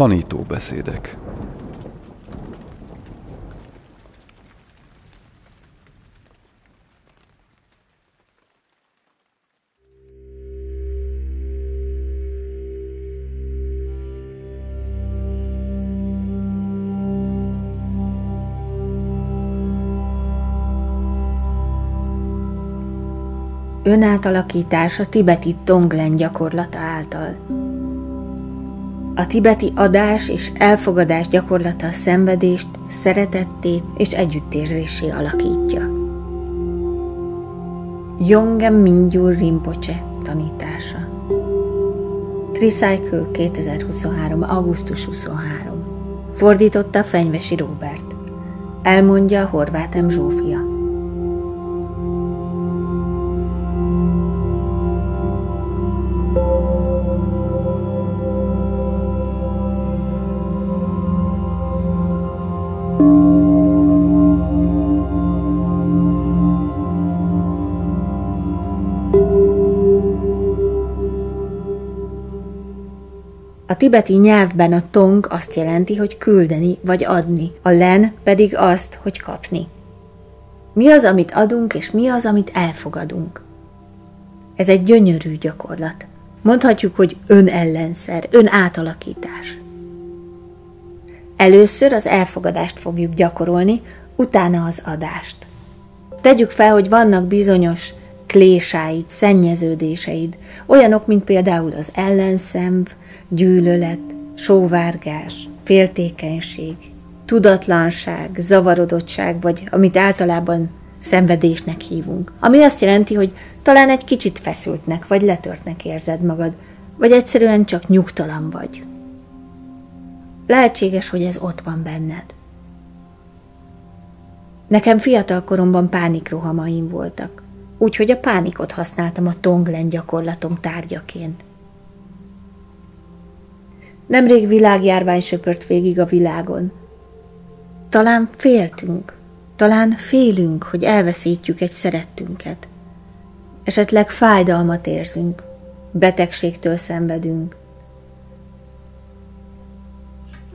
Tanítóbeszédek önátalakítás a tibeti tonglen gyakorlata által. A tibeti adás és elfogadás gyakorlata a szenvedést szeretetté és együttérzésé alakítja. Yongem Mingyur Rinpoche tanítása Tricycle 2023. augusztus 23. Fordította Fenyvesi Róbert. Elmondja Horváth M. Zsófia. A tibeti nyelvben a tong azt jelenti, hogy küldeni vagy adni, a len pedig azt, hogy kapni. Mi az, amit adunk, és mi az, amit elfogadunk? Ez egy gyönyörű gyakorlat. Mondhatjuk, hogy önellenszer, átalakítás. Először az elfogadást fogjuk gyakorolni, utána az adást. Tegyük fel, hogy vannak bizonyos klésáid, szennyeződéseid, olyanok, mint például az ellenszemv, gyűlölet, sóvárgás, féltékenység, tudatlanság, zavarodottság, vagy amit általában szenvedésnek hívunk. Ami azt jelenti, hogy talán egy kicsit feszültnek, vagy letörtnek érzed magad, vagy egyszerűen csak nyugtalan vagy. Lehetséges, hogy ez ott van benned. Nekem fiatal koromban pánikrohamaim voltak, úgyhogy a pánikot használtam a tonglen gyakorlatom tárgyaként. Nemrég világjárvány söpört végig a világon. Talán féltünk, talán félünk, hogy elveszítjük egy szerettünket. Esetleg fájdalmat érzünk, betegségtől szenvedünk.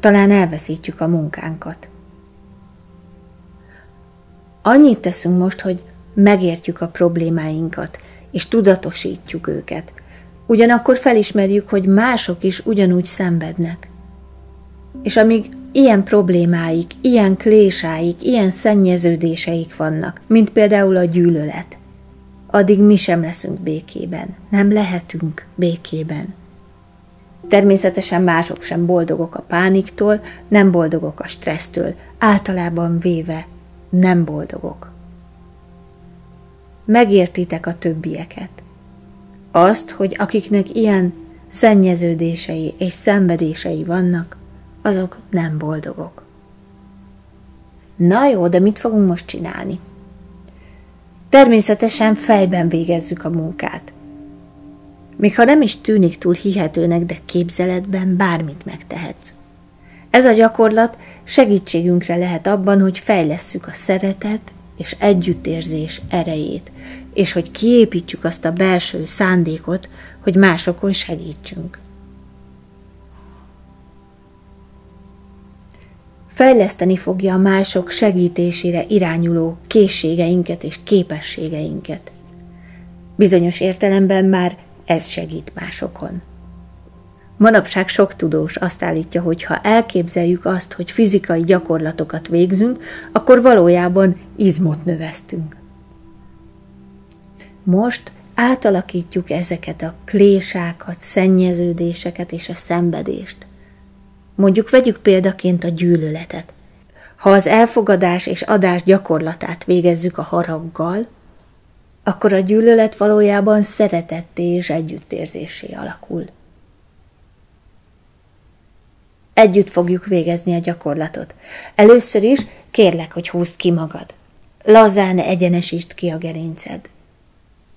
Talán elveszítjük a munkánkat. Annyit teszünk most, hogy megértjük a problémáinkat, és tudatosítjuk őket – Ugyanakkor felismerjük, hogy mások is ugyanúgy szenvednek. És amíg ilyen problémáik, ilyen klésáik, ilyen szennyeződéseik vannak, mint például a gyűlölet, addig mi sem leszünk békében. Nem lehetünk békében. Természetesen mások sem boldogok a pániktól, nem boldogok a stressztől, általában véve nem boldogok. Megértitek a többieket azt, hogy akiknek ilyen szennyeződései és szenvedései vannak, azok nem boldogok. Na jó, de mit fogunk most csinálni? Természetesen fejben végezzük a munkát. Még ha nem is tűnik túl hihetőnek, de képzeletben bármit megtehetsz. Ez a gyakorlat segítségünkre lehet abban, hogy fejlesszük a szeretet és együttérzés erejét, és hogy kiépítsük azt a belső szándékot, hogy másokon segítsünk. Fejleszteni fogja a mások segítésére irányuló készségeinket és képességeinket. Bizonyos értelemben már ez segít másokon. Manapság sok tudós azt állítja, hogy ha elképzeljük azt, hogy fizikai gyakorlatokat végzünk, akkor valójában izmot növesztünk. Most átalakítjuk ezeket a klésákat, szennyeződéseket és a szenvedést. Mondjuk vegyük példaként a gyűlöletet. Ha az elfogadás és adás gyakorlatát végezzük a haraggal, akkor a gyűlölet valójában szeretetté és együttérzésé alakul. Együtt fogjuk végezni a gyakorlatot. Először is kérlek, hogy húzd ki magad. Lazán egyenesítsd ki a gerinced.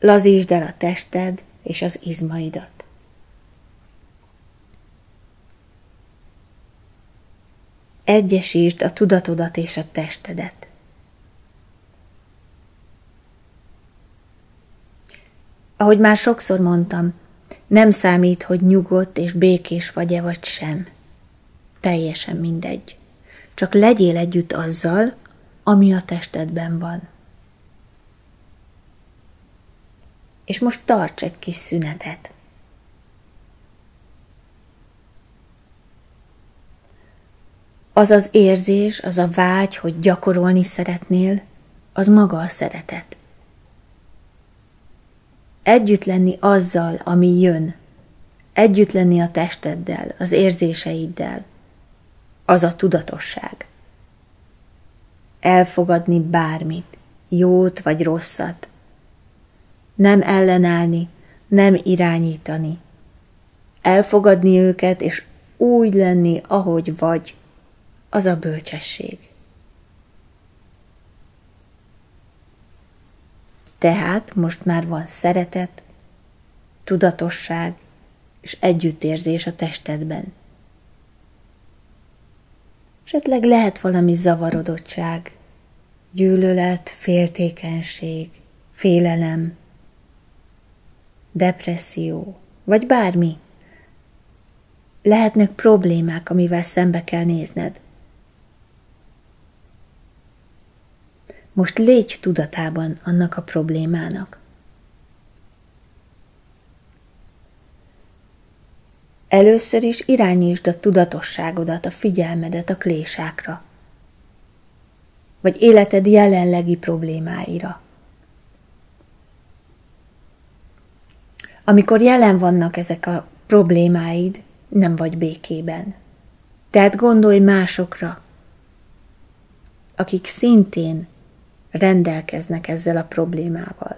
Lazítsd el a tested és az izmaidat. Egyesítsd a tudatodat és a testedet. Ahogy már sokszor mondtam, nem számít, hogy nyugodt és békés vagy-e vagy sem. Teljesen mindegy. Csak legyél együtt azzal, ami a testedben van. És most tarts egy kis szünetet. Az az érzés, az a vágy, hogy gyakorolni szeretnél, az maga a szeretet. Együtt lenni azzal, ami jön, együtt lenni a testeddel, az érzéseiddel, az a tudatosság. Elfogadni bármit, jót vagy rosszat. Nem ellenállni, nem irányítani. Elfogadni őket, és úgy lenni, ahogy vagy, az a bölcsesség. Tehát most már van szeretet, tudatosság és együttérzés a testedben. Esetleg lehet valami zavarodottság, gyűlölet, féltékenység, félelem, depresszió, vagy bármi. Lehetnek problémák, amivel szembe kell nézned. Most légy tudatában annak a problémának. Először is irányítsd a tudatosságodat, a figyelmedet a klésákra, vagy életed jelenlegi problémáira. Amikor jelen vannak ezek a problémáid, nem vagy békében. Tehát gondolj másokra, akik szintén rendelkeznek ezzel a problémával.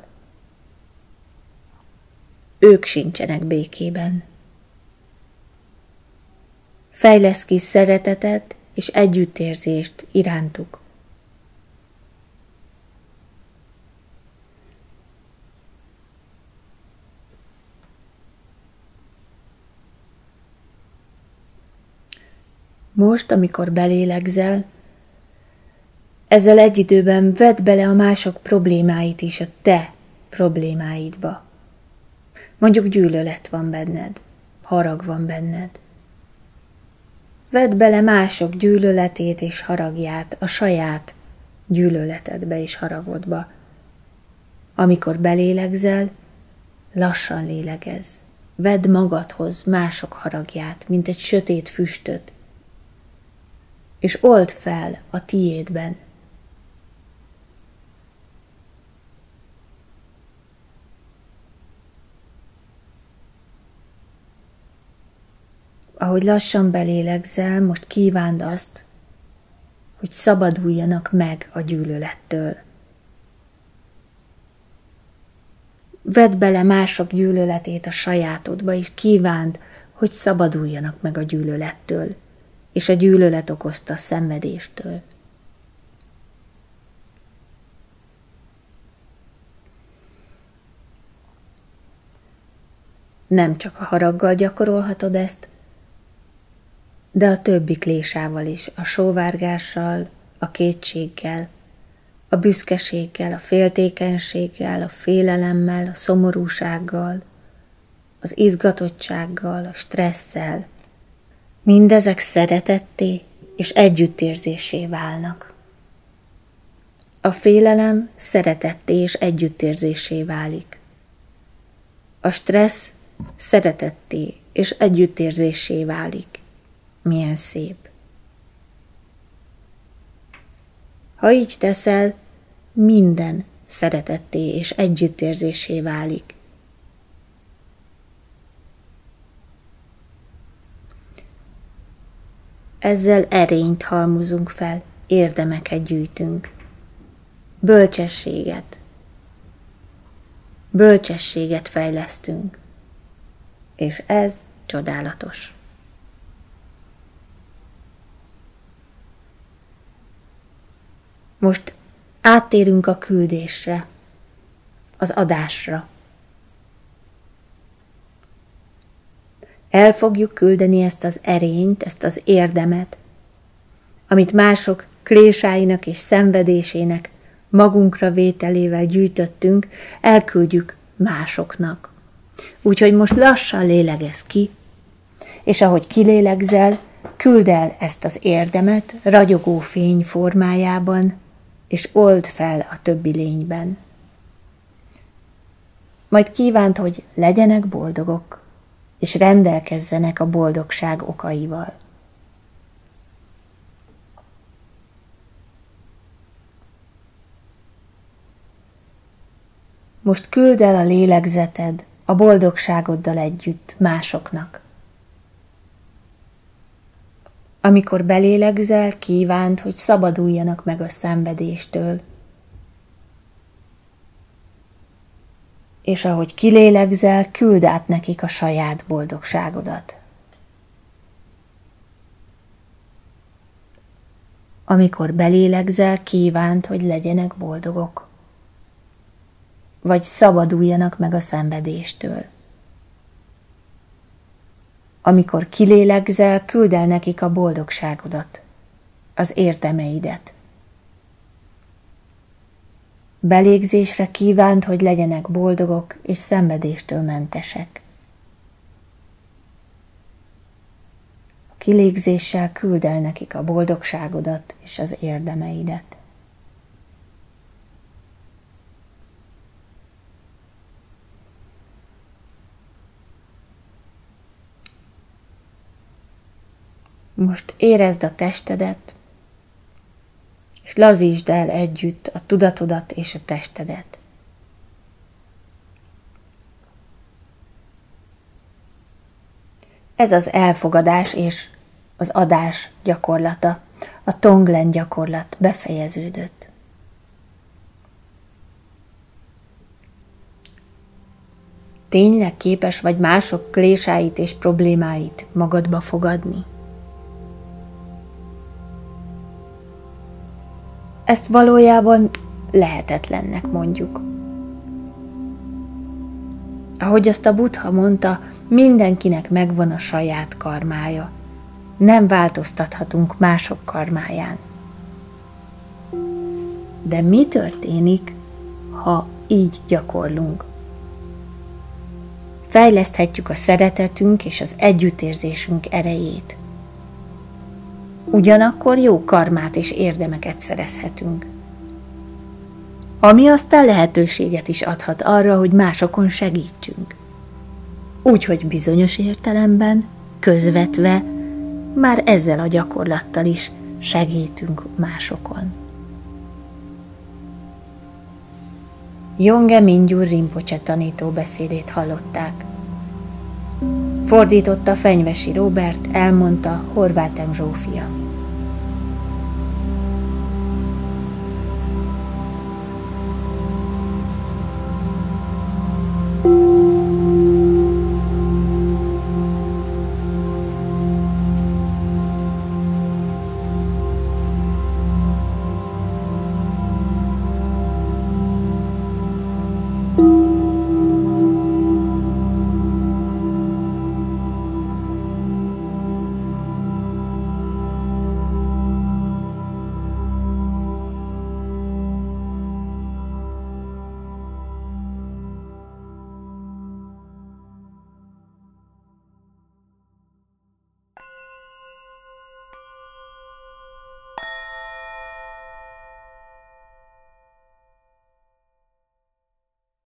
Ők sincsenek békében. Fejlesz ki szeretetet és együttérzést irántuk. Most, amikor belélegzel, ezzel egy időben vedd bele a mások problémáit is a te problémáidba. Mondjuk gyűlölet van benned, harag van benned. Vedd bele mások gyűlöletét és haragját a saját gyűlöletedbe és haragodba. Amikor belélegzel, lassan lélegez. Vedd magadhoz mások haragját, mint egy sötét füstöt, és old fel a tiédben. Ahogy lassan belélegzel, most kívánd azt, hogy szabaduljanak meg a gyűlölettől. Vedd bele mások gyűlöletét a sajátodba, és kívánd, hogy szabaduljanak meg a gyűlölettől, és a gyűlölet okozta szenvedéstől. Nem csak a haraggal gyakorolhatod ezt, de a többi klésával is, a sóvárgással, a kétséggel, a büszkeséggel, a féltékenységgel, a félelemmel, a szomorúsággal, az izgatottsággal, a stresszel. Mindezek szeretetté és együttérzésé válnak. A félelem szeretetté és együttérzésé válik. A stressz szeretetté és együttérzésé válik. Milyen szép. Ha így teszel, minden szeretetté és együttérzésé válik. Ezzel erényt halmozunk fel, érdemeket gyűjtünk. Bölcsességet. Bölcsességet fejlesztünk. És ez csodálatos. Most áttérünk a küldésre, az adásra. El fogjuk küldeni ezt az erényt, ezt az érdemet, amit mások klésáinak és szenvedésének magunkra vételével gyűjtöttünk, elküldjük másoknak. Úgyhogy most lassan lélegez ki, és ahogy kilélegzel, küld el ezt az érdemet ragyogó fény formájában, és old fel a többi lényben. Majd kívánt, hogy legyenek boldogok, és rendelkezzenek a boldogság okaival. Most küld el a lélegzeted a boldogságoddal együtt másoknak. Amikor belélegzel, kívánt, hogy szabaduljanak meg a szenvedéstől. És ahogy kilélegzel, küld át nekik a saját boldogságodat. Amikor belélegzel, kívánt, hogy legyenek boldogok vagy szabaduljanak meg a szenvedéstől. Amikor kilélegzel, küld el nekik a boldogságodat, az értemeidet. Belégzésre kívánt, hogy legyenek boldogok és szenvedéstől mentesek. A kilégzéssel küld el nekik a boldogságodat és az érdemeidet. Most érezd a testedet, és lazítsd el együtt a tudatodat és a testedet. Ez az elfogadás és az adás gyakorlata, a tonglen gyakorlat befejeződött. Tényleg képes vagy mások klésáit és problémáit magadba fogadni? Ezt valójában lehetetlennek mondjuk. Ahogy azt a Buddha mondta, mindenkinek megvan a saját karmája. Nem változtathatunk mások karmáján. De mi történik, ha így gyakorlunk? Fejleszthetjük a szeretetünk és az együttérzésünk erejét ugyanakkor jó karmát és érdemeket szerezhetünk. Ami aztán lehetőséget is adhat arra, hogy másokon segítsünk. Úgyhogy bizonyos értelemben, közvetve, már ezzel a gyakorlattal is segítünk másokon. Jonge Mingyur Rinpoche tanító beszédét hallották. Fordította Fenyvesi Robert, elmondta Horváth Zsófia.